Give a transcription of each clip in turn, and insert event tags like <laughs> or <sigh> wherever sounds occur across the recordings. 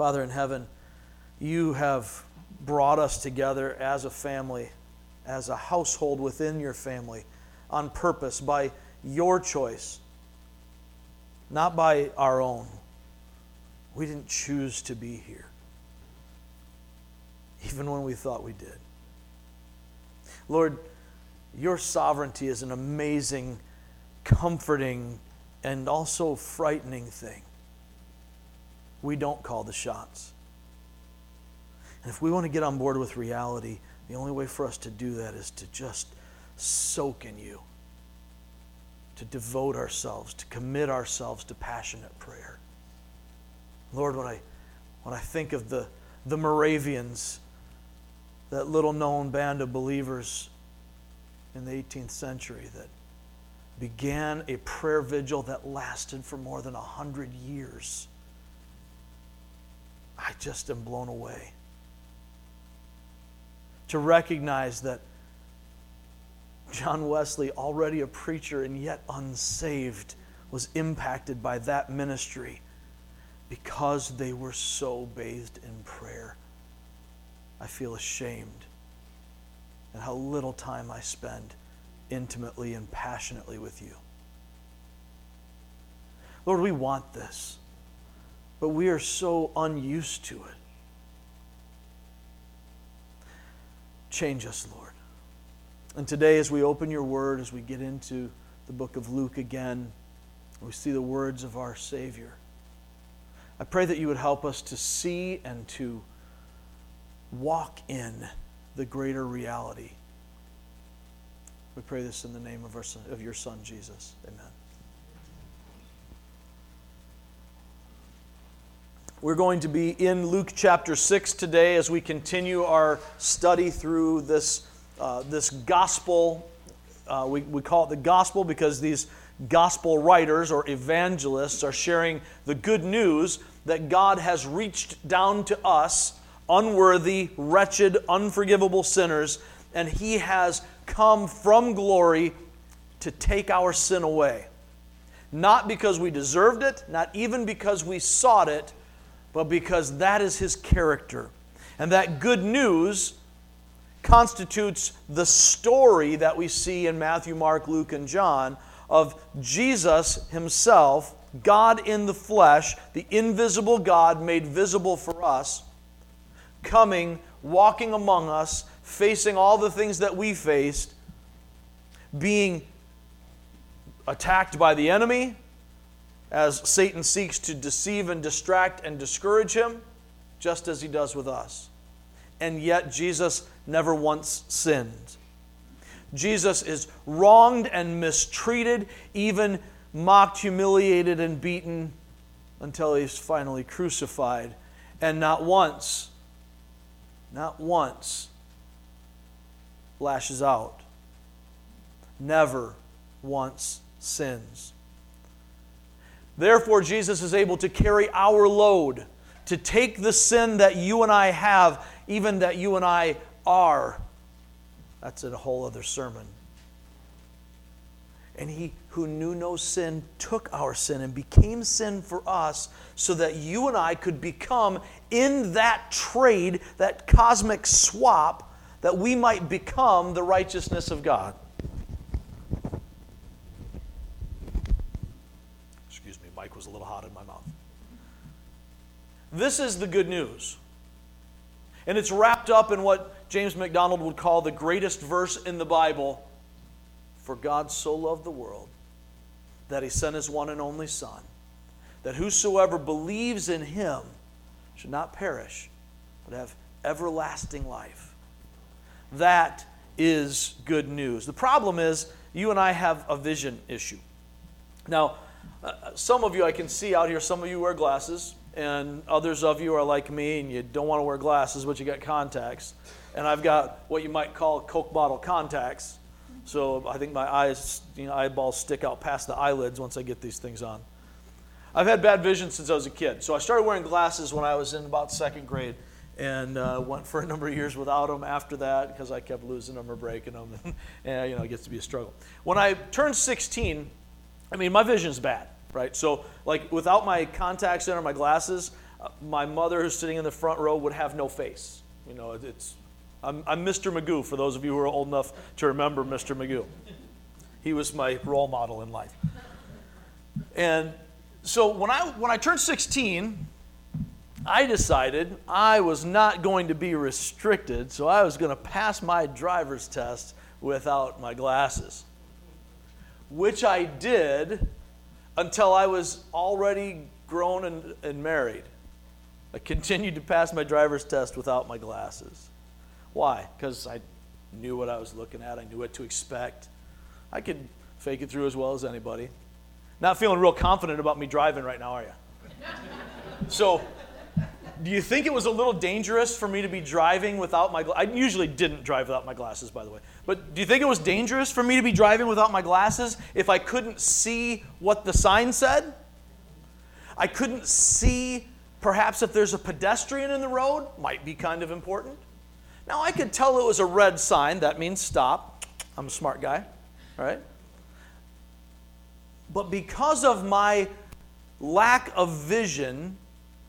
Father in heaven, you have brought us together as a family, as a household within your family, on purpose, by your choice, not by our own. We didn't choose to be here, even when we thought we did. Lord, your sovereignty is an amazing, comforting, and also frightening thing. We don't call the shots. And if we want to get on board with reality, the only way for us to do that is to just soak in you, to devote ourselves, to commit ourselves to passionate prayer. Lord, when I, when I think of the, the Moravians, that little known band of believers in the 18th century that began a prayer vigil that lasted for more than 100 years, I just am blown away to recognize that John Wesley, already a preacher and yet unsaved, was impacted by that ministry because they were so bathed in prayer. I feel ashamed at how little time I spend intimately and passionately with you. Lord, we want this, but we are so unused to it. Change us, Lord. And today, as we open your word, as we get into the book of Luke again, we see the words of our Savior. I pray that you would help us to see and to walk in the greater reality. We pray this in the name of, our of your Son, Jesus. Amen. We're going to be in Luke chapter 6 today as we continue our study through this, uh, this gospel. Uh, we, we call it the gospel because these gospel writers or evangelists are sharing the good news that God has reached down to us, unworthy, wretched, unforgivable sinners, and He has come from glory to take our sin away. Not because we deserved it, not even because we sought it but because that is his character. And that good news constitutes the story that we see in Matthew, Mark, Luke, and John of Jesus himself, God in the flesh, the invisible God made visible for us, coming, walking among us, facing all the things that we faced, being attacked by the enemy, as Satan seeks to deceive and distract and discourage him, just as he does with us. And yet, Jesus never once sinned. Jesus is wronged and mistreated, even mocked, humiliated, and beaten until he's finally crucified. And not once, not once lashes out. Never once sins. Therefore, Jesus is able to carry our load, to take the sin that you and I have, even that you and I are. That's a whole other sermon. And he who knew no sin took our sin and became sin for us so that you and I could become in that trade, that cosmic swap, that we might become the righteousness of God. was a little hot in my mouth. This is the good news. And it's wrapped up in what James MacDonald would call the greatest verse in the Bible For God so loved the world that he sent his one and only Son, that whosoever believes in him should not perish, but have everlasting life. That is good news. The problem is, you and I have a vision issue. Now, uh, some of you I can see out here, some of you wear glasses, and others of you are like me and you don't want to wear glasses, but you got contacts. And I've got what you might call Coke bottle contacts. So I think my eyes, you know, eyeballs stick out past the eyelids once I get these things on. I've had bad vision since I was a kid. So I started wearing glasses when I was in about second grade and uh, went for a number of years without them after that because I kept losing them or breaking them. <laughs> and, you know, it gets to be a struggle. When I turned 16, I mean, my vision's bad, right? So, like, without my contacts in or my glasses, uh, my mother, who's sitting in the front row, would have no face. You know, it's, I'm, I'm Mr. Magoo, for those of you who are old enough to remember Mr. Magoo. He was my role model in life. And so when I, when I turned 16, I decided I was not going to be restricted, so I was going to pass my driver's test without my glasses, which I did until I was already grown and, and married. I continued to pass my driver's test without my glasses. Why? Because I knew what I was looking at, I knew what to expect. I could fake it through as well as anybody. Not feeling real confident about me driving right now, are you? <laughs> so, do you think it was a little dangerous for me to be driving without my I usually didn't drive without my glasses by the way. But do you think it was dangerous for me to be driving without my glasses if I couldn't see what the sign said? I couldn't see perhaps if there's a pedestrian in the road, might be kind of important. Now I could tell it was a red sign, that means stop. I'm a smart guy, right? But because of my lack of vision,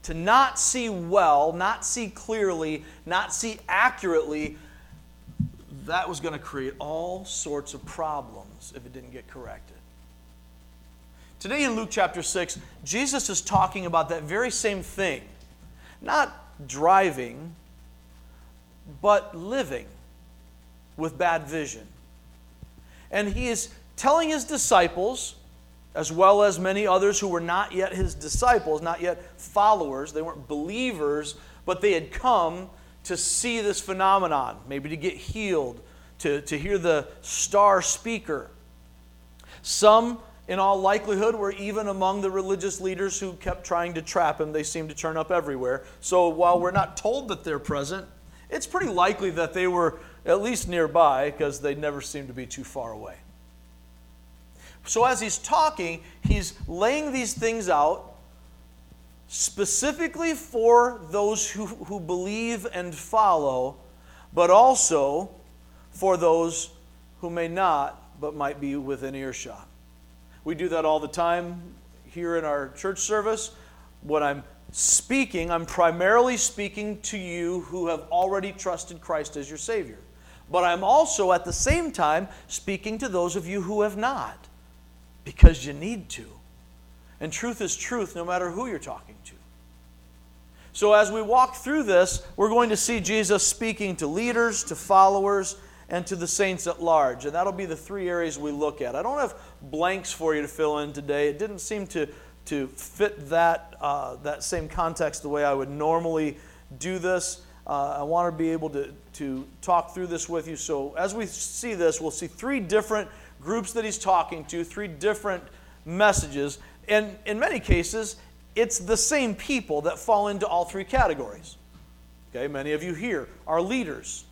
to not see well, not see clearly, not see accurately, that was going to create all sorts of problems if it didn't get corrected. Today in Luke chapter 6, Jesus is talking about that very same thing. Not driving, but living with bad vision. And he is telling his disciples as well as many others who were not yet his disciples, not yet followers. They weren't believers, but they had come to see this phenomenon, maybe to get healed, to, to hear the star speaker. Some, in all likelihood, were even among the religious leaders who kept trying to trap him. They seem to turn up everywhere. So while we're not told that they're present, it's pretty likely that they were at least nearby because they never seem to be too far away. So as he's talking, he's laying these things out specifically for those who, who believe and follow, but also for those who may not, but might be within earshot. We do that all the time here in our church service. When I'm speaking, I'm primarily speaking to you who have already trusted Christ as your Savior. But I'm also at the same time speaking to those of you who have not because you need to. And truth is truth no matter who you're talking to. So, as we walk through this, we're going to see Jesus speaking to leaders, to followers, and to the saints at large. And that'll be the three areas we look at. I don't have blanks for you to fill in today. It didn't seem to, to fit that, uh, that same context the way I would normally do this. Uh, I want to be able to, to talk through this with you. So, as we see this, we'll see three different groups that he's talking to, three different messages. And in many cases, it's the same people that fall into all three categories. Okay, many of you here are leaders,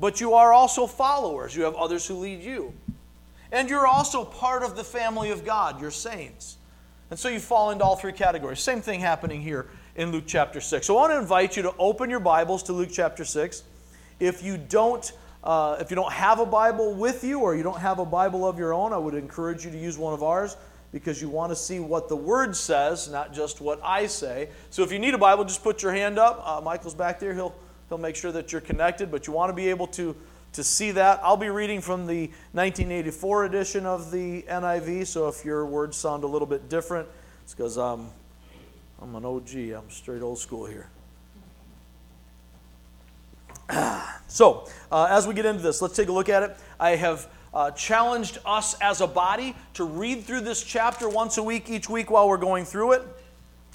but you are also followers. You have others who lead you. And you're also part of the family of God, you're saints. And so you fall into all three categories. Same thing happening here in Luke chapter 6. So I want to invite you to open your Bibles to Luke chapter 6. If you don't uh, if you don't have a Bible with you or you don't have a Bible of your own, I would encourage you to use one of ours because you want to see what the Word says, not just what I say. So if you need a Bible, just put your hand up. Uh, Michael's back there. He'll, he'll make sure that you're connected, but you want to be able to, to see that. I'll be reading from the 1984 edition of the NIV, so if your words sound a little bit different, it's because I'm, I'm an OG. I'm straight old school here. <clears throat> so, uh, as we get into this, let's take a look at it. I have uh, challenged us as a body to read through this chapter once a week, each week while we're going through it.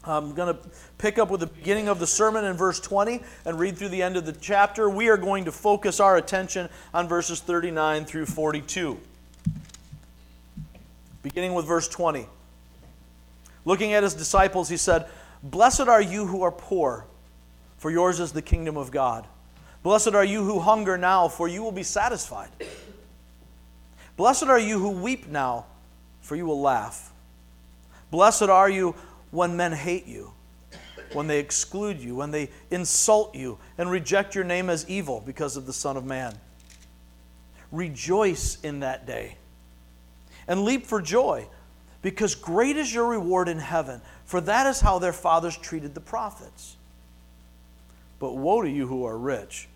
I'm going to pick up with the beginning of the sermon in verse 20 and read through the end of the chapter. We are going to focus our attention on verses 39 through 42. Beginning with verse 20. Looking at his disciples, he said, Blessed are you who are poor, for yours is the kingdom of God. Blessed are you who hunger now, for you will be satisfied. Blessed are you who weep now, for you will laugh. Blessed are you when men hate you, when they exclude you, when they insult you, and reject your name as evil because of the Son of Man. Rejoice in that day and leap for joy because great is your reward in heaven, for that is how their fathers treated the prophets. But woe to you who are rich,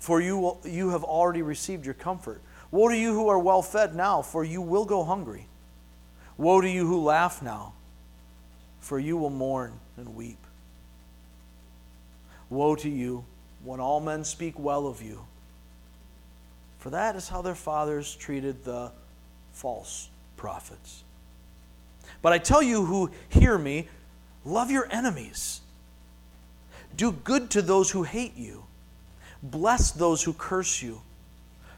for you, you have already received your comfort. Woe to you who are well fed now, for you will go hungry. Woe to you who laugh now, for you will mourn and weep. Woe to you when all men speak well of you, for that is how their fathers treated the false prophets. But I tell you who hear me, love your enemies. Do good to those who hate you. Bless those who curse you.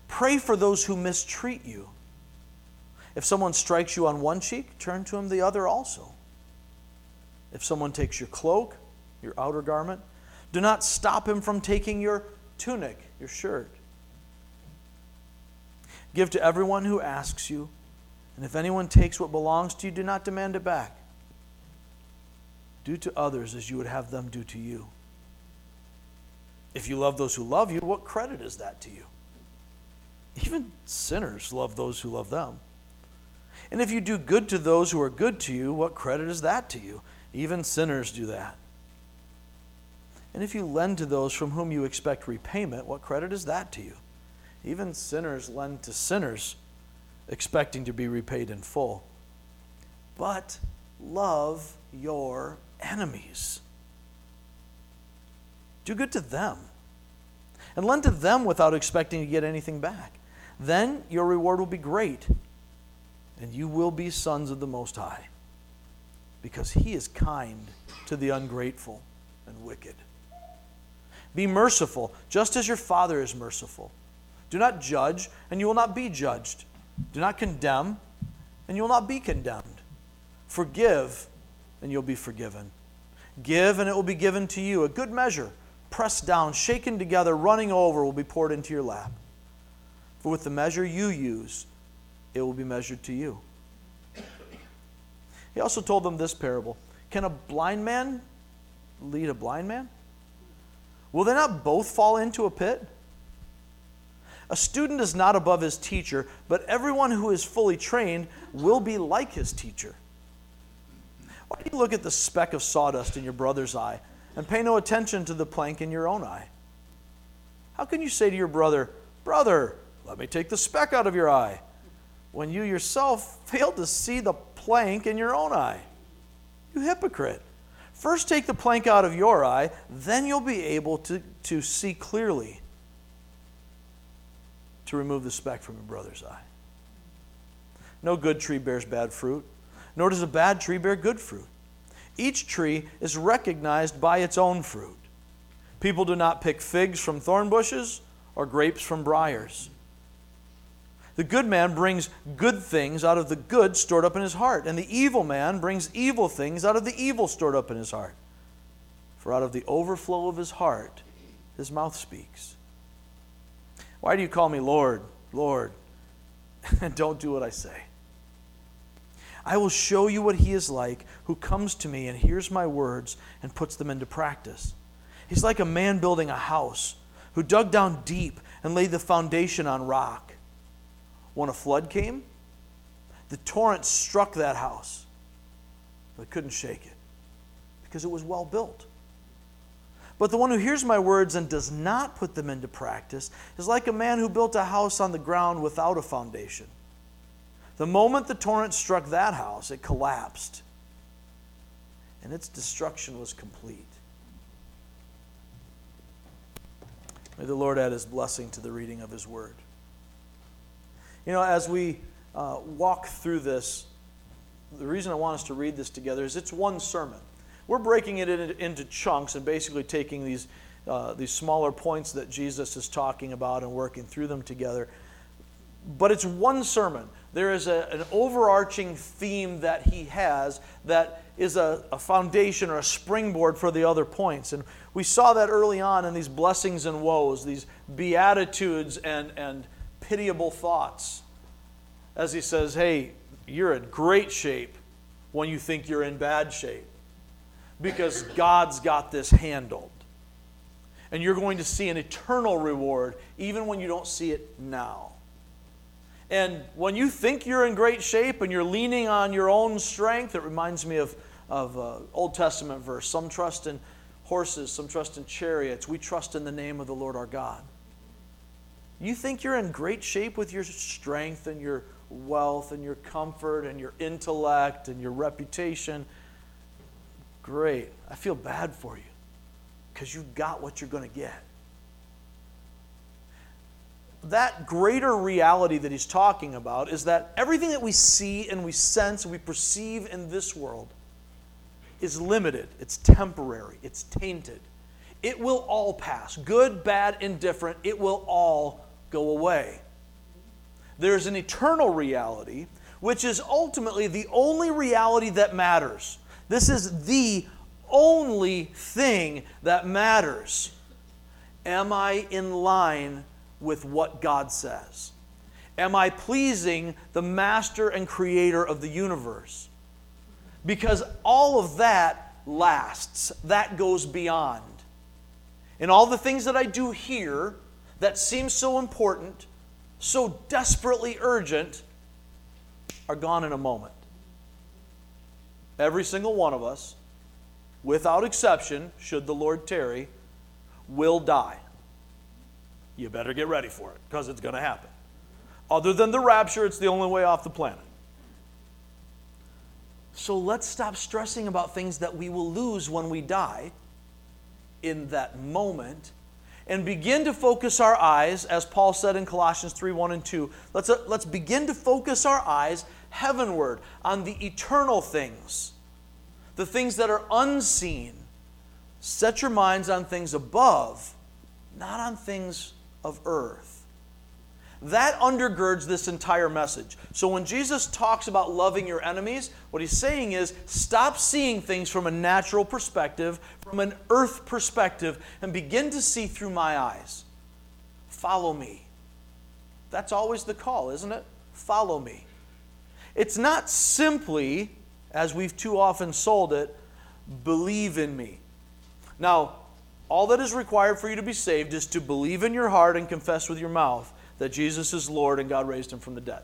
Pray for those who mistreat you. If someone strikes you on one cheek, turn to him the other also. If someone takes your cloak, your outer garment, do not stop him from taking your tunic, your shirt. Give to everyone who asks you, and if anyone takes what belongs to you, do not demand it back. Do to others as you would have them do to you. If you love those who love you, what credit is that to you? Even sinners love those who love them. And if you do good to those who are good to you, what credit is that to you? Even sinners do that. And if you lend to those from whom you expect repayment, what credit is that to you? Even sinners lend to sinners, expecting to be repaid in full. But love your enemies. Do good to them. And lend to them without expecting to get anything back. Then your reward will be great, and you will be sons of the Most High, because He is kind to the ungrateful and wicked. Be merciful, just as your Father is merciful. Do not judge, and you will not be judged. Do not condemn, and you will not be condemned. Forgive, and you'll be forgiven. Give, and it will be given to you. A good measure, pressed down, shaken together, running over, will be poured into your lap. For with the measure you use, it will be measured to you. He also told them this parable Can a blind man lead a blind man? Will they not both fall into a pit? A student is not above his teacher, but everyone who is fully trained will be like his teacher. Why do you look at the speck of sawdust in your brother's eye and pay no attention to the plank in your own eye? How can you say to your brother, Brother, let me take the speck out of your eye, when you yourself <laughs> fail to see the plank in your own eye? You hypocrite. First, take the plank out of your eye, then you'll be able to, to see clearly to remove the speck from your brother's eye. No good tree bears bad fruit, nor does a bad tree bear good fruit. Each tree is recognized by its own fruit. People do not pick figs from thorn bushes or grapes from briars. The good man brings good things out of the good stored up in his heart, and the evil man brings evil things out of the evil stored up in his heart. For out of the overflow of his heart, his mouth speaks. Why do you call me Lord, Lord, and <laughs> don't do what I say? I will show you what he is like who comes to me and hears my words and puts them into practice. He's like a man building a house who dug down deep and laid the foundation on rock. When a flood came, the torrent struck that house, but couldn't shake it because it was well built. But the one who hears my words and does not put them into practice is like a man who built a house on the ground without a foundation. The moment the torrent struck that house, it collapsed, and its destruction was complete. May the Lord add his blessing to the reading of his word. You know, as we uh, walk through this, the reason I want us to read this together is it's one sermon. We're breaking it into chunks and basically taking these, uh, these smaller points that Jesus is talking about and working through them together. But it's one sermon. There is a, an overarching theme that he has that is a, a foundation or a springboard for the other points. And we saw that early on in these blessings and woes, these beatitudes and, and pitiable thoughts as he says, Hey, you're in great shape when you think you're in bad shape because God's got this handled. And you're going to see an eternal reward even when you don't see it now. And when you think you're in great shape and you're leaning on your own strength, it reminds me of, of uh, Old Testament verse. Some trust in horses, some trust in chariots. We trust in the name of the Lord our God. You think you're in great shape with your strength and your wealth and your comfort and your intellect and your reputation. Great. I feel bad for you because you got what you're going to get. That greater reality that he's talking about is that everything that we see and we sense and we perceive in this world is limited, it's temporary, it's tainted. It will all pass. Good, bad, indifferent, it will all go away. There's an eternal reality, which is ultimately the only reality that matters. This is the only thing that matters. Am I in line with what God says? Am I pleasing the master and creator of the universe? Because all of that lasts, that goes beyond. And all the things that I do here that seem so important, so desperately urgent, are gone in a moment. Every single one of us, without exception, should the Lord tarry, will die. You better get ready for it because it's going to happen. Other than the rapture, it's the only way off the planet. So let's stop stressing about things that we will lose when we die in that moment and begin to focus our eyes, as Paul said in Colossians 3 1 and 2. Let's, uh, let's begin to focus our eyes heavenward on the eternal things, the things that are unseen. Set your minds on things above, not on things of earth. That undergirds this entire message. So when Jesus talks about loving your enemies, what he's saying is stop seeing things from a natural perspective, from an earth perspective, and begin to see through my eyes. Follow me. That's always the call, isn't it? Follow me. It's not simply, as we've too often sold it, believe in me. Now, all that is required for you to be saved is to believe in your heart and confess with your mouth that Jesus is Lord and God raised him from the dead.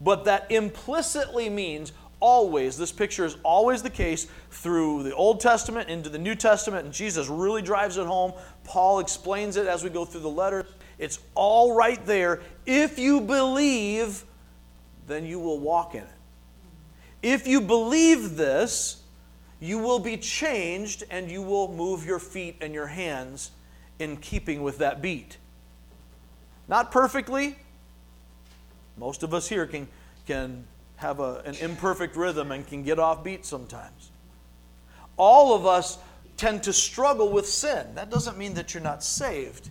But that implicitly means always, this picture is always the case through the Old Testament into the New Testament, and Jesus really drives it home. Paul explains it as we go through the letters. It's all right there. If you believe, then you will walk in it. If you believe this, you will be changed and you will move your feet and your hands in keeping with that beat. Not perfectly. Most of us here can, can have a, an imperfect rhythm and can get off beat sometimes. All of us tend to struggle with sin. That doesn't mean that you're not saved.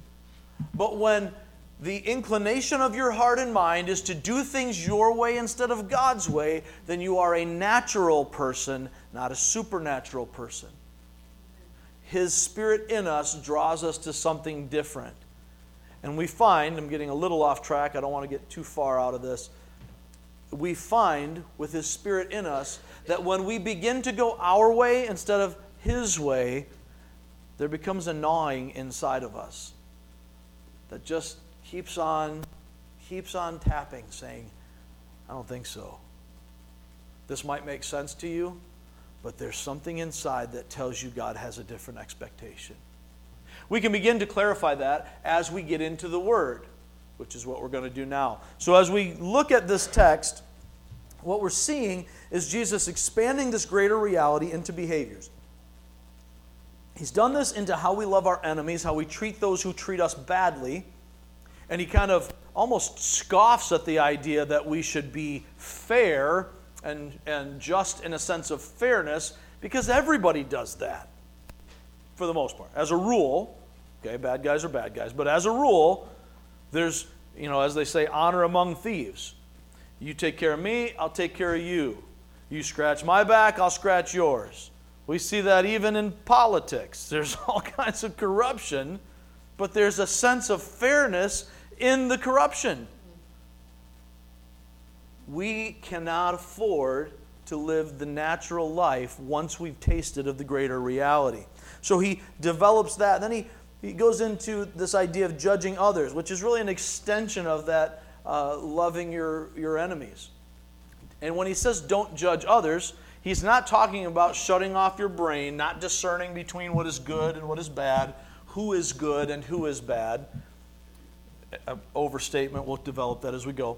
But when the inclination of your heart and mind is to do things your way instead of God's way, then you are a natural person, not a supernatural person. His Spirit in us draws us to something different. And we find, I'm getting a little off track, I don't want to get too far out of this. We find with His Spirit in us that when we begin to go our way instead of His way, there becomes a gnawing inside of us that just keeps on keeps on tapping saying i don't think so this might make sense to you but there's something inside that tells you god has a different expectation we can begin to clarify that as we get into the Word, which is what we're going to do now. So, as we look at this text, what we're seeing is Jesus expanding this greater reality into behaviors. He's done this into how we love our enemies, how we treat those who treat us badly, and he kind of almost scoffs at the idea that we should be fair and, and just in a sense of fairness because everybody does that for the most part. As a rule, Okay, bad guys are bad guys. But as a rule, there's, you know, as they say, honor among thieves. You take care of me, I'll take care of you. You scratch my back, I'll scratch yours. We see that even in politics. There's <laughs> all kinds of corruption, but there's a sense of fairness in the corruption. We cannot afford to live the natural life once we've tasted of the greater reality. So he develops that. Then he he goes into this idea of judging others, which is really an extension of that, uh, loving your, your enemies. And when he says don't judge others, he's not talking about shutting off your brain, not discerning between what is good and what is bad, who is good and who is bad. Overstatement, we'll develop that as we go.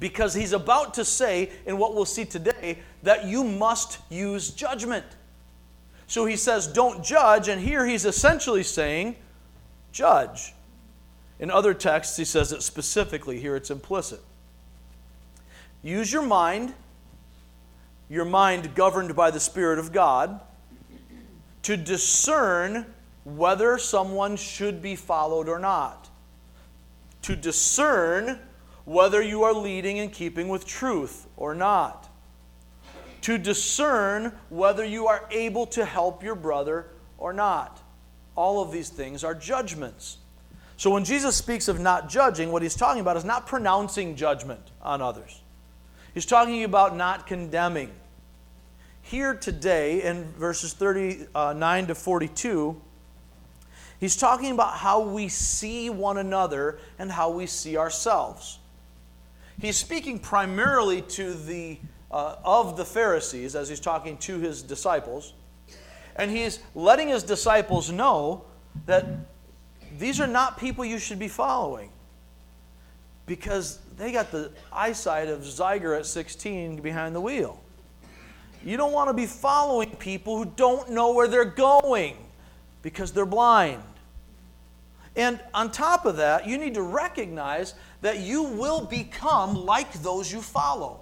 Because he's about to say, in what we'll see today, that you must use judgment. So he says, don't judge, and here he's essentially saying, judge. In other texts, he says it specifically. Here it's implicit. Use your mind, your mind governed by the Spirit of God, to discern whether someone should be followed or not. To discern whether you are leading in keeping with truth or not. To discern whether you are able to help your brother or not. All of these things are judgments. So when Jesus speaks of not judging, what he's talking about is not pronouncing judgment on others. He's talking about not condemning. Here today, in verses 39 uh, to 42, he's talking about how we see one another and how we see ourselves. He's speaking primarily to the uh, of the Pharisees as he's talking to his disciples, and he's letting his disciples know that these are not people you should be following because they got the eyesight of Zyger at 16 behind the wheel. You don't want to be following people who don't know where they're going because they're blind. And on top of that, you need to recognize that you will become like those you follow.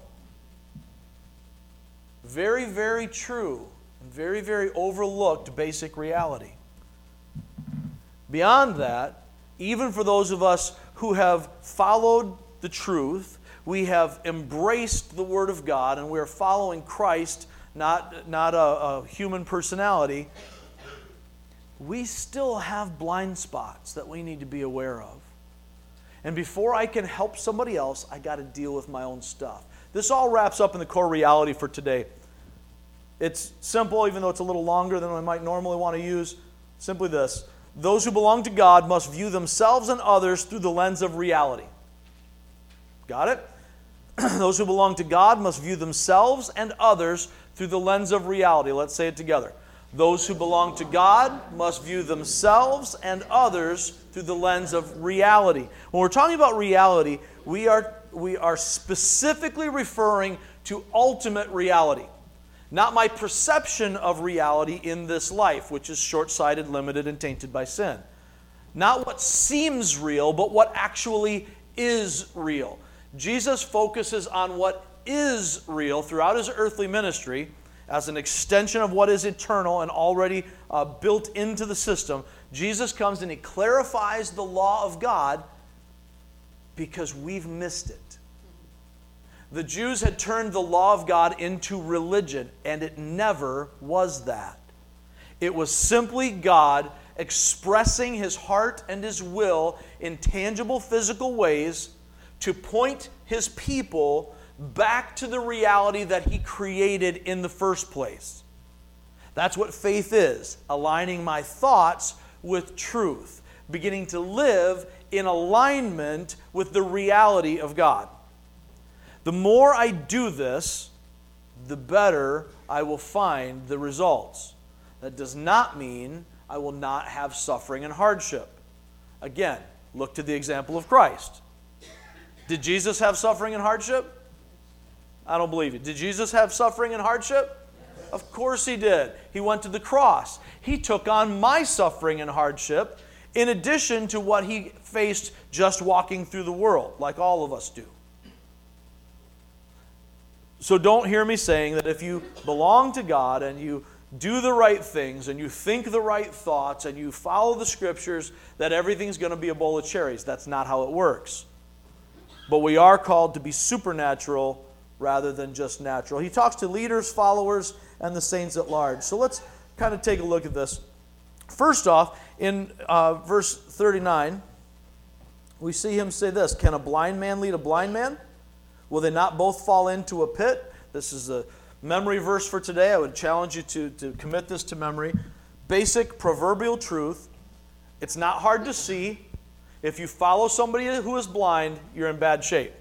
Very, very true, and very, very overlooked basic reality. Beyond that, even for those of us who have followed the truth, we have embraced the Word of God, and we are following Christ, not, not a, a human personality, we still have blind spots that we need to be aware of. And before I can help somebody else, I got to deal with my own stuff. This all wraps up in the core reality for today. It's simple, even though it's a little longer than I might normally want to use. Simply this those who belong to God must view themselves and others through the lens of reality. Got it? <clears throat> Those who belong to God must view themselves and others through the lens of reality. Let's say it together. Those who belong to God must view themselves and others through the lens of reality. When we're talking about reality, we are, we are specifically referring to ultimate reality not my perception of reality in this life, which is short sighted, limited, and tainted by sin. Not what seems real, but what actually is real. Jesus focuses on what is real throughout his earthly ministry as an extension of what is eternal and already uh, built into the system. Jesus comes and he clarifies the law of God because we've missed it. The Jews had turned the law of God into religion, and it never was that. It was simply God expressing his heart and his will in tangible physical ways to point his people back to the reality that he created in the first place. That's what faith is aligning my thoughts with truth, beginning to live in alignment with the reality of God. The more I do this, the better I will find the results. That does not mean I will not have suffering and hardship. Again, look to the example of Christ. Did Jesus have suffering and hardship? I don't believe it. Did Jesus have suffering and hardship? Of course he did. He went to the cross. He took on my suffering and hardship in addition to what he faced just walking through the world, like all of us do. So don't hear me saying that if you belong to God and you do the right things and you think the right thoughts and you follow the scriptures, that everything's going to be a bowl of cherries. That's not how it works. But we are called to be supernatural rather than just natural. He talks to leaders, followers, and the saints at large. So let's kind of take a look at this. First off, in uh, verse 39, we see him say this Can a blind man lead a blind man? Will they not both fall into a pit? This is a memory verse for today. I would challenge you to, to commit this to memory. Basic proverbial truth. It's not hard to see. If you follow somebody who is blind, you're in bad shape.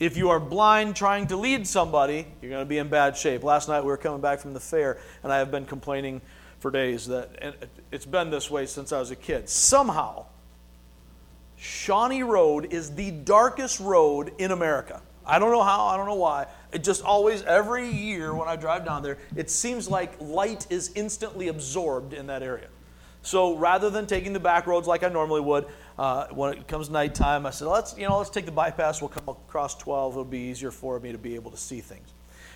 If you are blind trying to lead somebody, you're going to be in bad shape. Last night we were coming back from the fair, and I have been complaining for days that it's been this way since I was a kid. Somehow, Shawnee Road is the darkest road in America. I don't know how, I don't know why. It just always, every year when I drive down there, it seems like light is instantly absorbed in that area. So rather than taking the back roads like I normally would, uh, when it comes nighttime, I said, let's, you know, let's take the bypass. We'll come across 12. It'll be easier for me to be able to see things.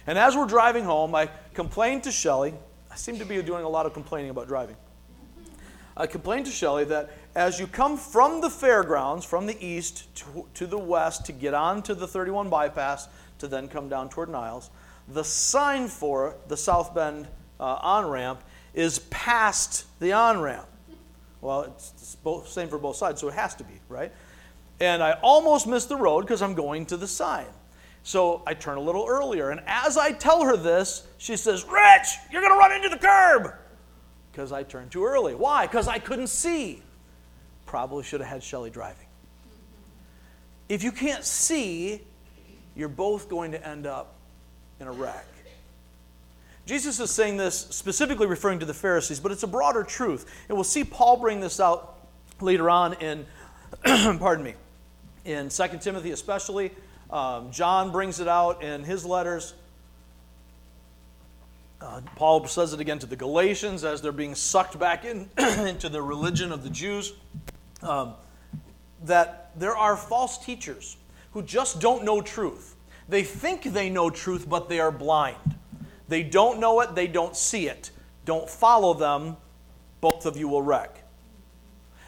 And as we're driving home, I complained to Shelly. I seem to be doing a lot of complaining about driving. I complained to Shelly that as you come from the fairgrounds, from the east to, to the west, to get onto the 31 bypass, to then come down toward Niles, the sign for the South Bend uh, on ramp is past the on ramp. Well, it's both, same for both sides, so it has to be, right? And I almost missed the road because I'm going to the sign. So I turn a little earlier. And as I tell her this, she says, Rich, you're going to run into the curb. Because I turned too early. Why? Because I couldn't see. Probably should have had Shelly driving. If you can't see, you're both going to end up in a wreck. Jesus is saying this specifically referring to the Pharisees, but it's a broader truth. And we'll see Paul bring this out later on in, <clears throat> pardon me, in 2 Timothy especially. Um, John brings it out in his letters. Uh, Paul says it again to the Galatians as they're being sucked back in, <clears throat> into the religion of the Jews. Um, that there are false teachers who just don't know truth. They think they know truth, but they are blind. They don't know it, they don't see it. Don't follow them, both of you will wreck.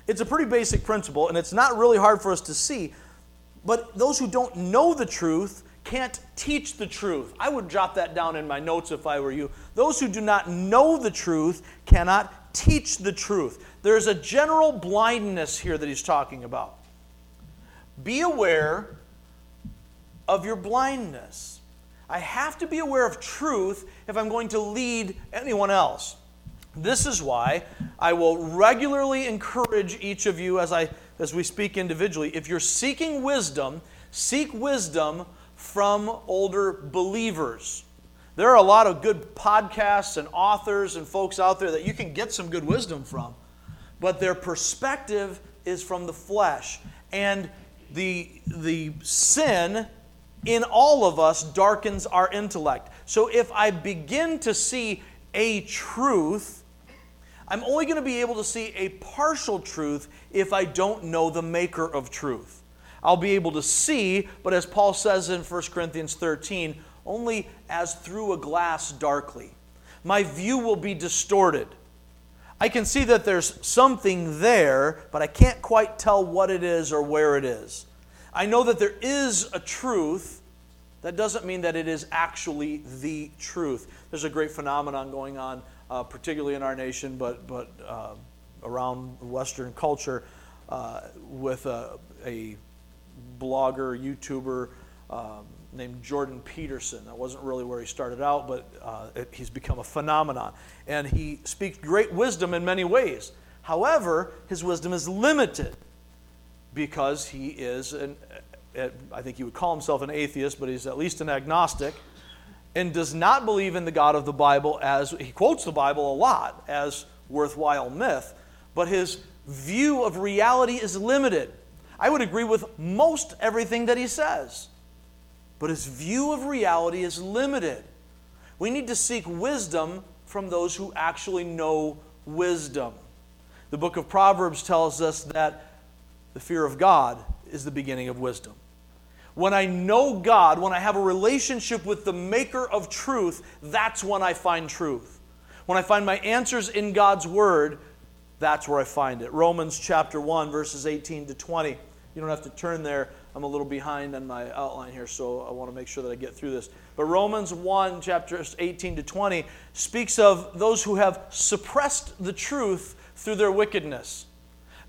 It's a pretty basic principle, and it's not really hard for us to see. But those who don't know the truth can't teach the truth. I would jot that down in my notes if I were you. Those who do not know the truth cannot teach the truth. There's a general blindness here that he's talking about. Be aware of your blindness. I have to be aware of truth if I'm going to lead anyone else. This is why I will regularly encourage each of you as, I, as we speak individually. If you're seeking wisdom, seek wisdom from older believers. There are a lot of good podcasts and authors and folks out there that you can get some good wisdom from, but their perspective is from the flesh. And the, the sin in all of us darkens our intellect. So if I begin to see a truth, I'm only going to be able to see a partial truth if I don't know the maker of truth. I'll be able to see, but as Paul says in 1 Corinthians 13, only as through a glass darkly. My view will be distorted. I can see that there's something there, but I can't quite tell what it is or where it is. I know that there is a truth. That doesn't mean that it is actually the truth. There's a great phenomenon going on, uh, particularly in our nation, but, but uh, around Western culture, uh, with a, a, blogger, YouTuber um, named Jordan Peterson. That wasn't really where he started out, but uh, it, he's become a phenomenon. And he speaks great wisdom in many ways. However, his wisdom is limited because he is an, I think he would call himself an atheist, but he's at least an agnostic, and does not believe in the God of the Bible as he quotes the Bible a lot as worthwhile myth, but his view of reality is limited. I would agree with most everything that he says, but his view of reality is limited. We need to seek wisdom from those who actually know wisdom. The book of Proverbs tells us that the fear of God is the beginning of wisdom. When I know God, when I have a relationship with the maker of truth, that's when I find truth. When I find my answers in God's word, that's where I find it. Romans chapter 1, verses 18 to 20. You don't have to turn there. I'm a little behind on my outline here, so I want to make sure that I get through this. But Romans 1, chapters 18 to 20, speaks of those who have suppressed the truth through their wickedness.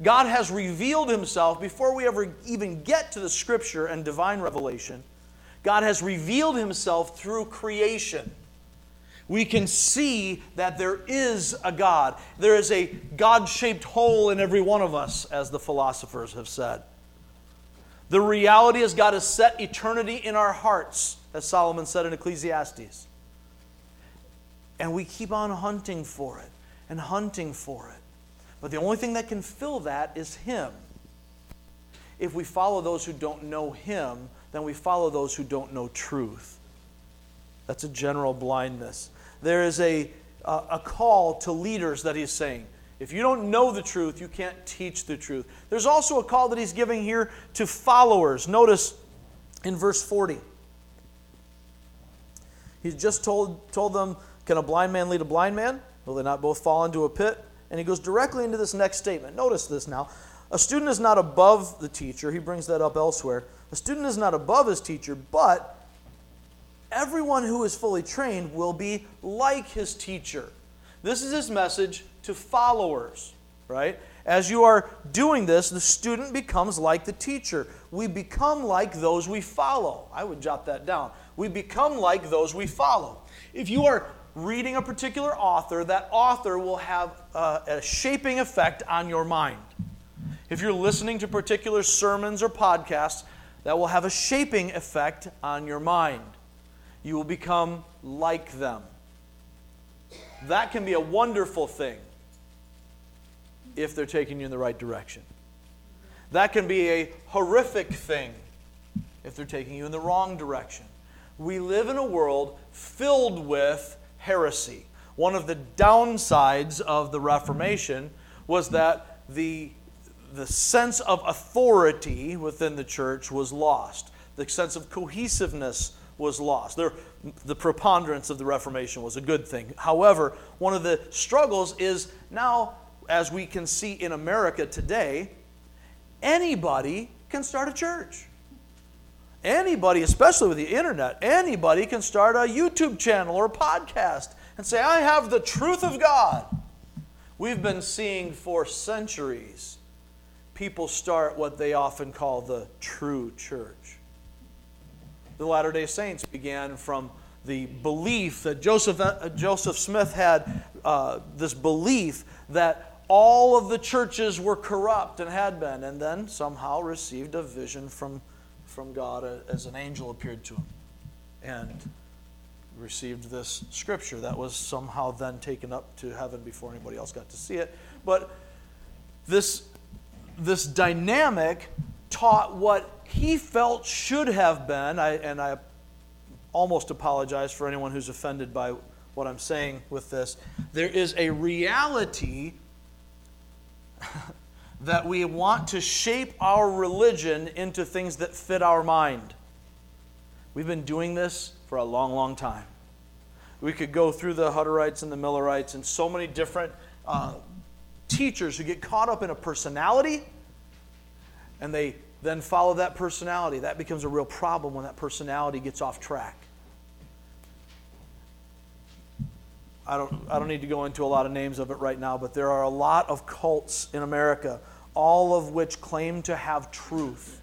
God has revealed himself before we ever even get to the scripture and divine revelation. God has revealed himself through creation. we can see that there is a God. There is a God shaped hole in every one of us, as the philosophers have said. The reality is, God has set eternity in our hearts, as Solomon said in Ecclesiastes. And we keep on hunting for it and hunting for it. But the only thing that can fill that is Him. If we follow those who don't know Him, then we follow those who don't know truth. That's a general blindness. There is a, a, call to leaders that He's saying. If you don't know the truth, you can't teach the truth. There's also a call that he's giving here to followers. Notice in verse 40. He's just told, told them, Can a blind man lead a blind man? Will they not both fall into a pit? And he goes directly into this next statement. Notice this now. A student is not above the teacher. He brings that up elsewhere. A student is not above his teacher, but everyone who is fully trained will be like his teacher. This is his message to followers, right? As you are doing this, the student becomes like the teacher. We become like those we follow. I would jot that down. We become like those we follow. If you are reading a particular author, that author will have a, a shaping effect on your mind. If you're listening to particular sermons or podcasts, that will have a shaping effect on your mind. You will become like them. That can be a wonderful thing if they're taking you in the right direction. That can be a horrific thing if they're taking you in the wrong direction. We live in a world filled with heresy. One of the downsides of the Reformation was that the, the sense of authority within the church was lost, the sense of cohesiveness was lost. There, the preponderance of the Reformation was a good thing. However, one of the struggles is now, as we can see in America today, anybody can start a church. Anybody, especially with the internet, anybody can start a YouTube channel or a podcast and say, I have the truth of God. We've been seeing for centuries people start what they often call the true church. The Latter day Saints began from the belief that Joseph, uh, Joseph Smith had uh, this belief that all of the churches were corrupt and had been, and then somehow received a vision from from God as an angel appeared to him and received this scripture that was somehow then taken up to heaven before anybody else got to see it. But this, this dynamic taught what he felt should have been, I, and I almost apologize for anyone who's offended by what I'm saying with this. There is a reality <laughs> that we want to shape our religion into things that fit our mind. We've been doing this for a long, long time. We could go through the Hutterites and the Millerites and so many different uh, teachers who get caught up in a personality and they then follow that personality. That becomes a real problem when that personality gets off track. I don't, I don't need to go into a lot of names of it right now, but there are a lot of cults in America, all of which claim to have truth.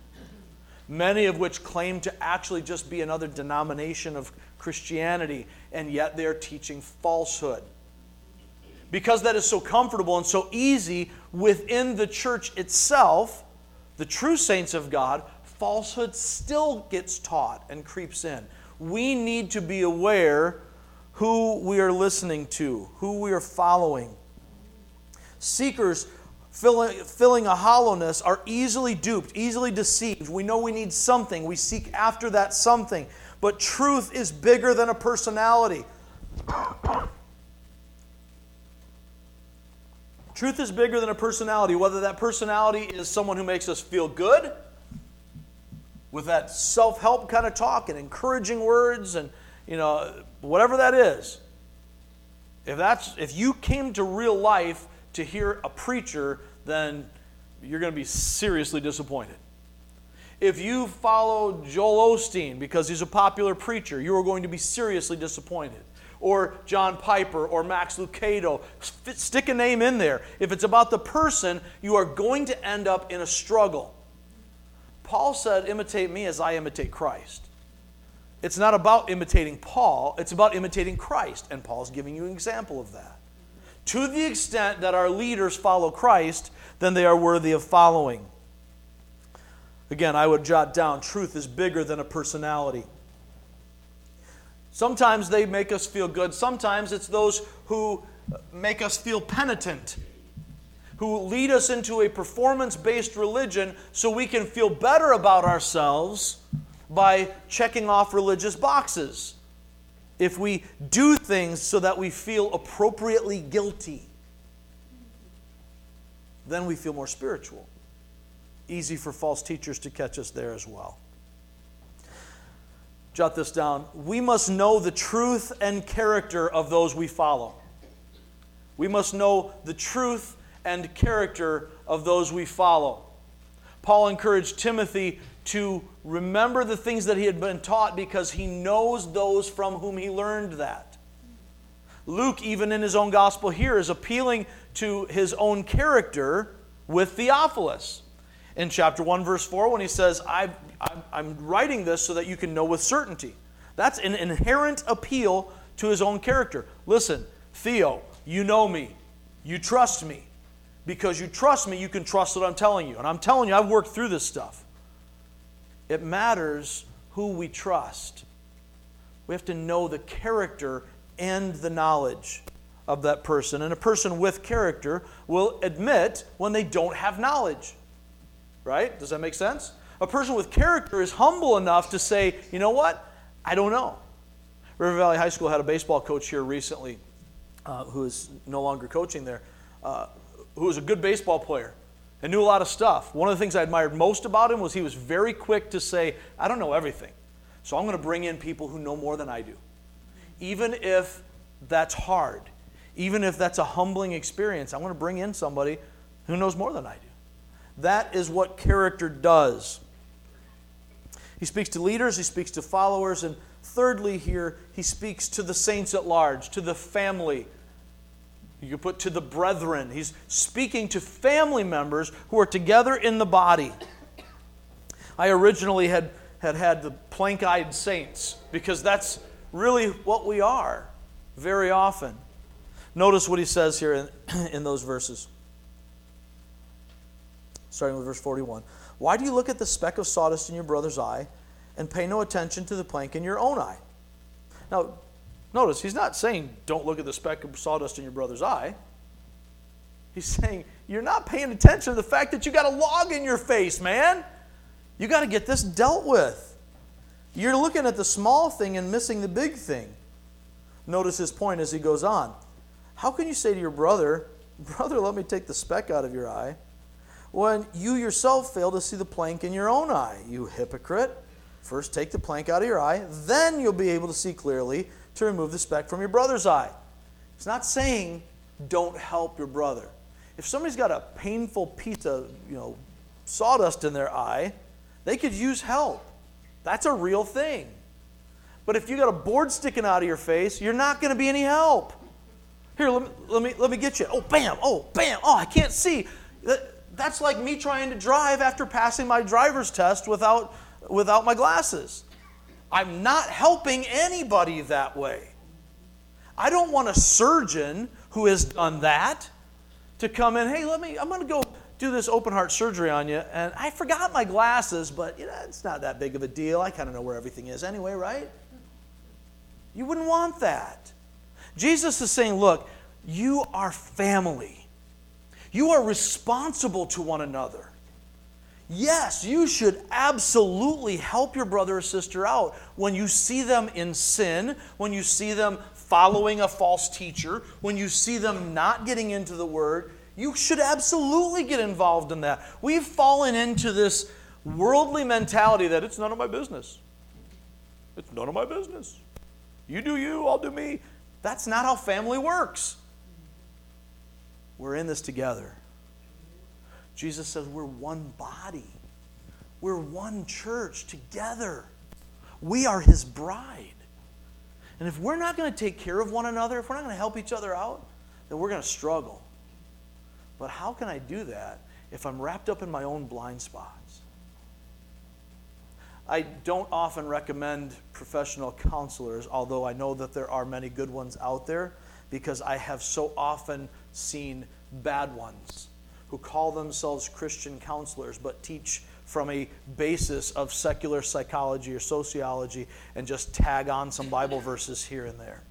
Many of which claim to actually just be another denomination of Christianity, and yet they're teaching falsehood. Because that is so comfortable and so easy within the church itself, the true saints of God, falsehood still gets taught and creeps in. We need to be aware who we are listening to, who we are following. Seekers filling, a hollowness are easily duped, easily deceived. We know we need something, we seek after that something. But truth is bigger than a personality. Truth is bigger than a personality, whether that personality is someone who makes us feel good with that self help kind of talk and encouraging words and you know, whatever that is, if that's if you came to real life to hear a preacher, then you're going to be seriously disappointed. If you follow Joel Osteen because he's a popular preacher, you are going to be seriously disappointed. Or John Piper or Max Lucado, stick a name in there. If it's about the person, you are going to end up in a struggle. Paul said, Imitate me as I imitate Christ. It's not about imitating Paul, it's about imitating Christ. And Paul's giving you an example of that. To the extent that our leaders follow Christ, then they are worthy of following. Again, I would jot down truth is bigger than a personality. Sometimes they make us feel good, sometimes it's those who make us feel penitent, who lead us into a performance based religion so we can feel better about ourselves by checking off religious boxes. If we do things so that we feel appropriately guilty, then we feel more spiritual. Easy for false teachers to catch us there as well. Jot this down. We must know the truth and character of those we follow. We must know the truth and character of those we follow. Paul encouraged Timothy to remember the things that he had been taught because he knows those from whom he learned that. Luke, even in his own gospel here, is appealing to his own character with Theophilus. In chapter 1, verse 4, when he says, i am writing this so that you can know with certainty. That's an inherent appeal to his own character. Listen, Theo, you know me. You trust me. Because you trust me, you can trust what I'm telling you. And I'm telling you, I've worked through this stuff. It matters who we trust. We have to know the character and the knowledge of that person. And a person with character will admit when they don't have knowledge. Right? Does that make sense? A person with character is humble enough to say, you know what? I don't know. River Valley High School had a baseball coach here recently uh, who is no longer coaching there, uh, who was a good baseball player and knew a lot of stuff. One of the things I admired most about him was he was very quick to say, I don't know everything. So I'm going to bring in people who know more than I do. Even if that's hard, even if that's a humbling experience, I'm going to bring in somebody who knows more than I do. That is what character does. He speaks to leaders, he speaks to followers, and thirdly, here, he speaks to the saints at large, to the family. You could put to the brethren. He's speaking to family members who are together in the body. I originally had had, had the plank eyed saints because that's really what we are very often. Notice what he says here in, <clears throat> in those verses. Starting with verse 41. Why do you look at the speck of sawdust in your brother's eye and pay no attention to the plank in your own eye? Now, notice he's not saying don't look at the speck of sawdust in your brother's eye. He's <laughs> saying you're not paying attention to the fact that you got a log in your face, man. You got to get this dealt with. You're looking at the small thing and missing the big thing. Notice his point as he goes on. How can you say to your brother, Brother, let me take the speck out of your eye, when you yourself fail to see the plank in your own eye, you hypocrite? First take the plank out of your eye, then you'll be able to see clearly to remove the speck from your brother's eye. It's not saying don't help your brother. If somebody's got a painful piece of, you know, sawdust in their eye, they could use help. That's a real thing. But if you got a board sticking out of your face, you're not going to be any help. Here, let me, let me, let me get you. Oh, bam. Oh, bam. Oh, I can't see. That's like me trying to drive after passing my driver's test without, without my glasses. I'm not helping anybody that way. I don't want a surgeon who has done that to come in, hey, let me, I'm going to go do this open heart surgery on you, and I forgot my glasses, but you know, it's not that big of a deal. I kind of know where everything is anyway, right? You wouldn't want that. Jesus is saying, look, you are family. You are responsible to one another. Yes, you should absolutely help your brother or sister out when you see them in sin, when you see them following a false teacher, when you see them not getting into the Word. You should absolutely get involved in that. We've fallen into this worldly mentality that it's none of my business. It's none of my business. You do you, I'll do me. That's not how family works. We're in this together. Jesus says we're one body, we're one church together. We are his bride. And if we're not going to take care of one another, if we're not going to help each other out, then we're going to struggle. But how can I do that if I'm wrapped up in my own blind spots? I don't often recommend professional counselors, although I know that there are many good ones out there, because I have so often seen bad ones who call themselves Christian counselors but teach from a basis of secular psychology or sociology and just tag on some Bible verses here and there.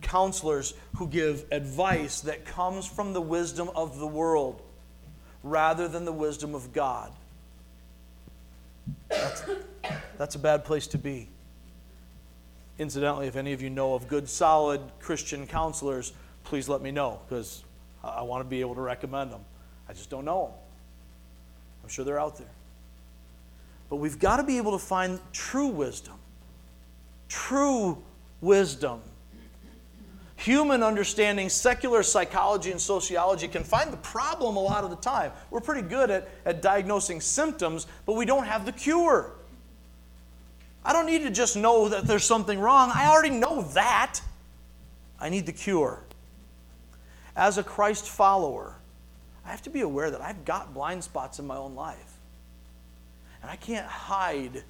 Counselors who give advice that comes from the wisdom of the world rather than the wisdom of God. That's, that's a bad place to be. Incidentally, if any of you know of good, solid Christian counselors, please let me know because I want to be able to recommend them. I just don't know them. I'm sure they're out there. But we've got to be able to find true wisdom. True wisdom. Human understanding, secular psychology and sociology can find the problem a lot of the time. We're pretty good at, at diagnosing symptoms, but we don't have the cure. I don't need to just know that there's something wrong. I already know that. I need the cure. As a Christ follower, I have to be aware that I've got blind spots in my own life. And I can't hide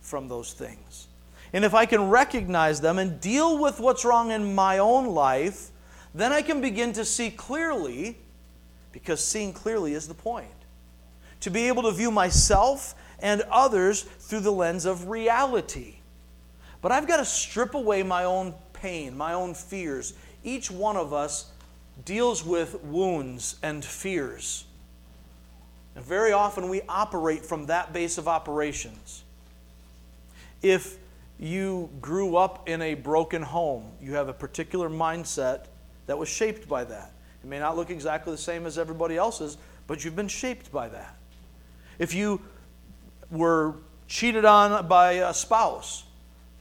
from those things. And if I can recognize them and deal with what's wrong in my own life, then I can begin to see clearly, because seeing clearly is the point. To be able to view myself and others through the lens of reality. But I've got to strip away my own pain, my own fears. Each one of us deals with wounds and fears. And very often we operate from that base of operations. If you grew up in a broken home, you have a particular mindset that was shaped by that. It may not look exactly the same as everybody else's, but you've been shaped by that. If you were cheated on by a spouse,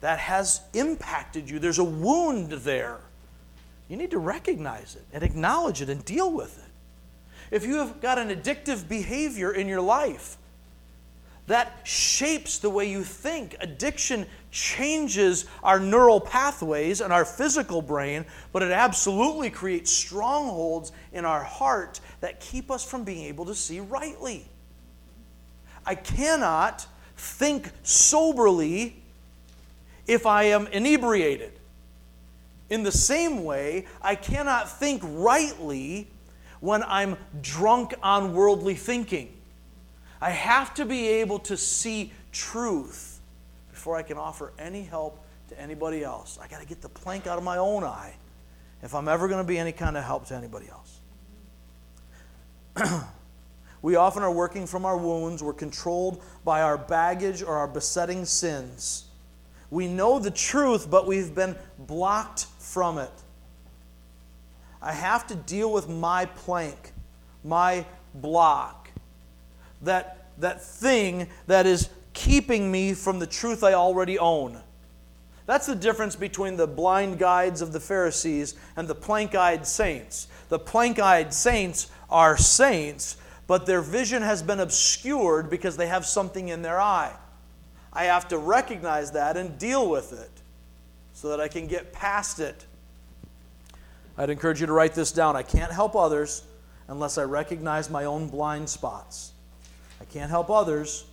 that has impacted you. There's a wound there. You need to recognize it and acknowledge it and deal with it. If you have got an addictive behavior in your life, that shapes the way you think. Addiction changes our neural pathways and our physical brain, but it absolutely creates strongholds in our heart that keep us from being able to see rightly. I cannot think soberly if I am inebriated. In the same way, I cannot think rightly when I'm drunk on worldly thinking. I have to be able to see truth before I can offer any help to anybody else. I got to get the plank out of my own eye if I'm ever going to be any kind of help to anybody else. <clears throat> we often are working from our wounds, we're controlled by our baggage or our besetting sins. We know the truth, but we've been blocked from it. I have to deal with my plank, my block, that, that thing that is keeping me from the truth I already own. That's the difference between the blind guides of the Pharisees and the plank eyed saints. The plank eyed saints are saints, but their vision has been obscured because they have something in their eye. I have to recognize that and deal with it so that I can get past it. I'd encourage you to write this down. I can't help others unless I recognize my own blind spots. I can't help others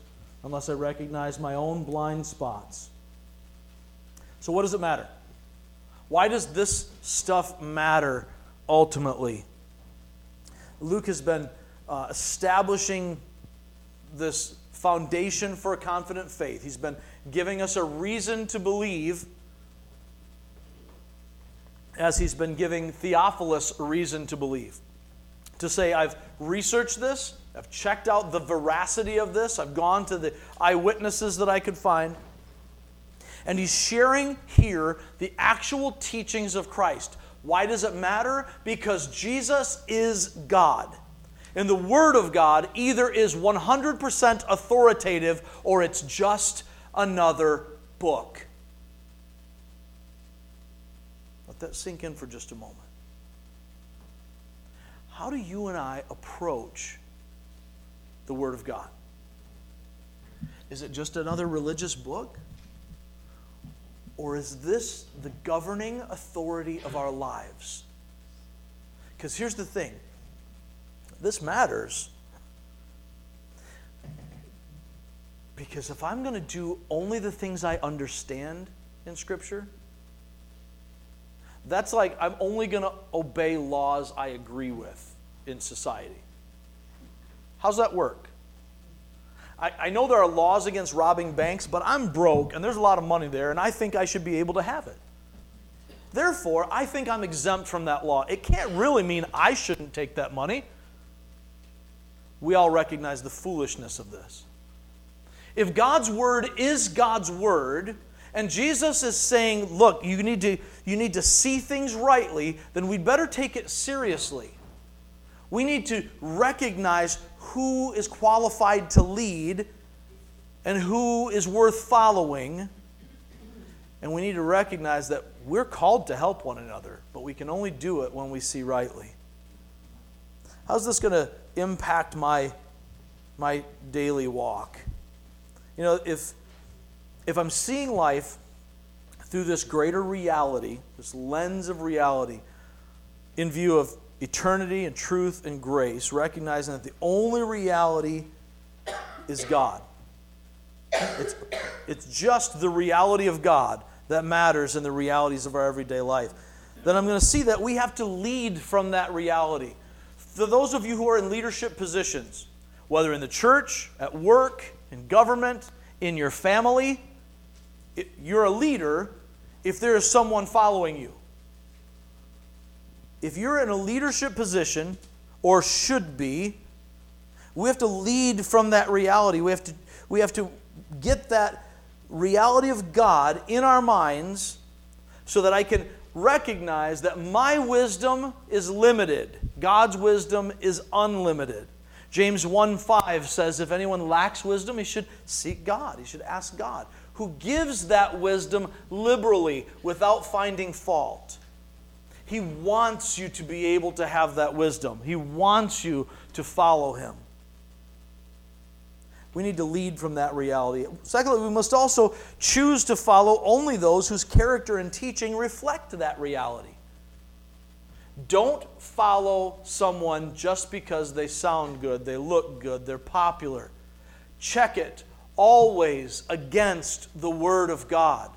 unless I recognize my own blind spots. So, what does it matter? Why does this stuff matter ultimately? Luke has been uh, establishing this foundation for a confident faith. He's been giving us a reason to believe as he's been giving Theophilus reason to believe. To say, I've researched this, I've checked out the veracity of this, I've gone to the eyewitnesses that I could find. And he's sharing here the actual teachings of Christ. Why does it matter? Because Jesus is God. And the Word of God either is 100% authoritative or it's just another book. Let that sink in for just a moment. How do you and I approach the Word of God? Is it just another religious book? Or is this the governing authority of our lives? Because here's the thing this matters. Because if I'm going to do only the things I understand in Scripture, that's like I'm only going to obey laws I agree with in society. How's that work? I, I know there are laws against robbing banks, but I'm broke and there's a lot of money there, and I think I should be able to have it. Therefore, I think I'm exempt from that law. It can't really mean I shouldn't take that money. We all recognize the foolishness of this. If God's word is God's word, and Jesus is saying, look, you need to, you need to see things rightly, then we'd better take it seriously. We need to recognize who is qualified to lead and who is worth following. And we need to recognize that we're called to help one another, but we can only do it when we see rightly. How's this going to impact my, my daily walk? You know, if, if I'm seeing life through this greater reality, this lens of reality, in view of eternity and truth and grace, recognizing that the only reality is God. It's, it's just the reality of God that matters in the realities of our everyday life. Then I'm going to see that we have to lead from that reality. For those of you who are in leadership positions, whether in the church, at work, in government, in your family, you're a leader if there is someone following you if you're in a leadership position, or should be, we have to lead from that reality. We have to, we have to get that reality of God in our minds so that I can recognize that my wisdom is limited. God's wisdom is unlimited. James 1 5 says, If anyone lacks wisdom, he should seek God. He should ask God, who gives that wisdom liberally without finding fault. He wants you to be able to have that wisdom. He wants you to follow Him. We need to lead from that reality. Secondly, we must also choose to follow only those whose character and teaching reflect that reality. Don't follow someone just because they sound good, they look good, they're popular. Check it always against the Word of God.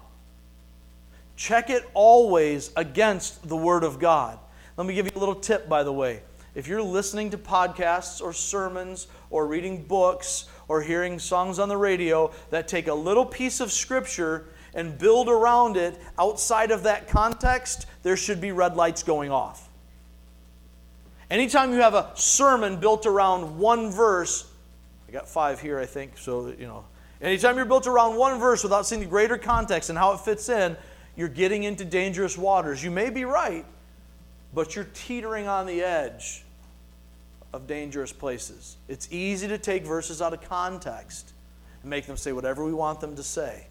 Check it always against the Word of God. Let me give you a little tip, by the way. If you're listening to podcasts or sermons or reading books or hearing songs on the radio that take a little piece of Scripture and build around it outside of that context, there should be red lights going off. Anytime you have a sermon built around one verse, I got five here, I think, so, you know. Anytime you're built around one verse without seeing the greater context and how it fits in, you're getting into dangerous waters. You may be right, but you're teetering on the edge of dangerous places. It's easy to take verses out of context and make them say whatever we want them to say.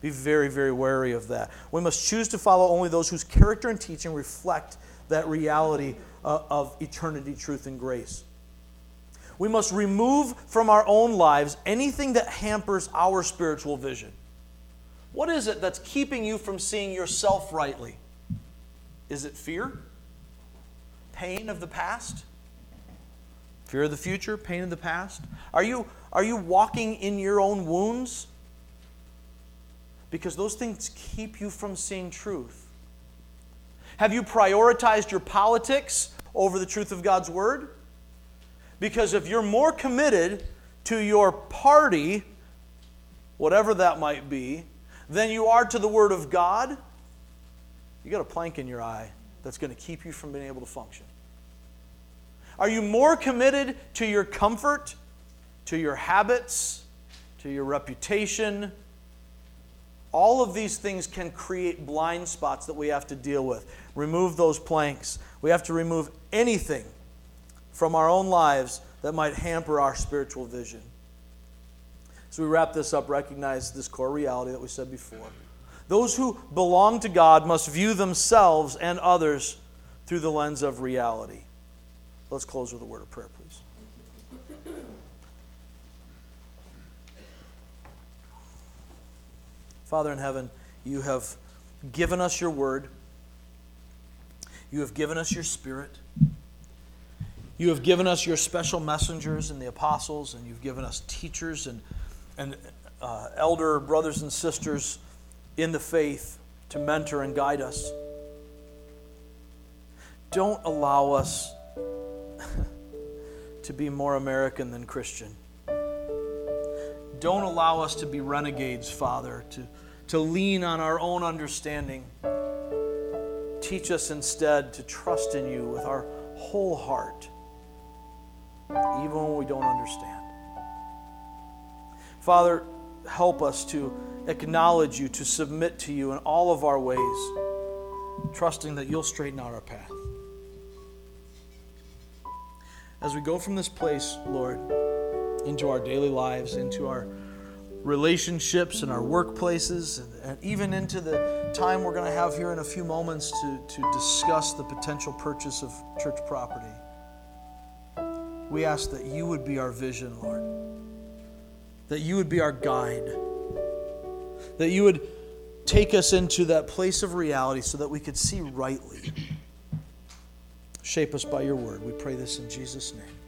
Be very, very wary of that. We must choose to follow only those whose character and teaching reflect that reality uh, of eternity, truth, and grace. We must remove from our own lives anything that hampers our spiritual vision. What is it that's keeping you from seeing yourself rightly? Is it fear? Pain of the past? Fear of the future? Pain of the past? Are you, are you walking in your own wounds? Because those things keep you from seeing truth. Have you prioritized your politics over the truth of God's Word? Because if you're more committed to your party, whatever that might be, than you are to the Word of God, you got a plank in your eye that's going to keep you from being able to function. Are you more committed to your comfort, to your habits, to your reputation? All of these things can create blind spots that we have to deal with. Remove those planks. We have to remove anything from our own lives that might hamper our spiritual vision. As we wrap this up, recognize this core reality that we said before. Those who belong to God must view themselves and others through the lens of reality. Let's close with a word of prayer, please. Father in heaven, you have given us your word. You have given us your spirit. You have given us your special messengers and the apostles, and you've given us teachers and and uh, elder brothers and sisters in the faith to mentor and guide us. Don't allow us <laughs> to be more American than Christian. Don't allow us to be renegades, Father, to, to lean on our own understanding. Teach us instead to trust in you with our whole heart, even when we don't understand. Father, help us to acknowledge you, to submit to you in all of our ways, trusting that you'll straighten out our path. As we go from this place, Lord, into our daily lives, into our relationships and our workplaces, and, and even into the time we're going to have here in a few moments to, to discuss the potential purchase of church property. We ask that you would be our vision, Lord, that you would be our guide, that you would take us into that place of reality so that we could see rightly. Shape us by your word. We pray this in Jesus' name.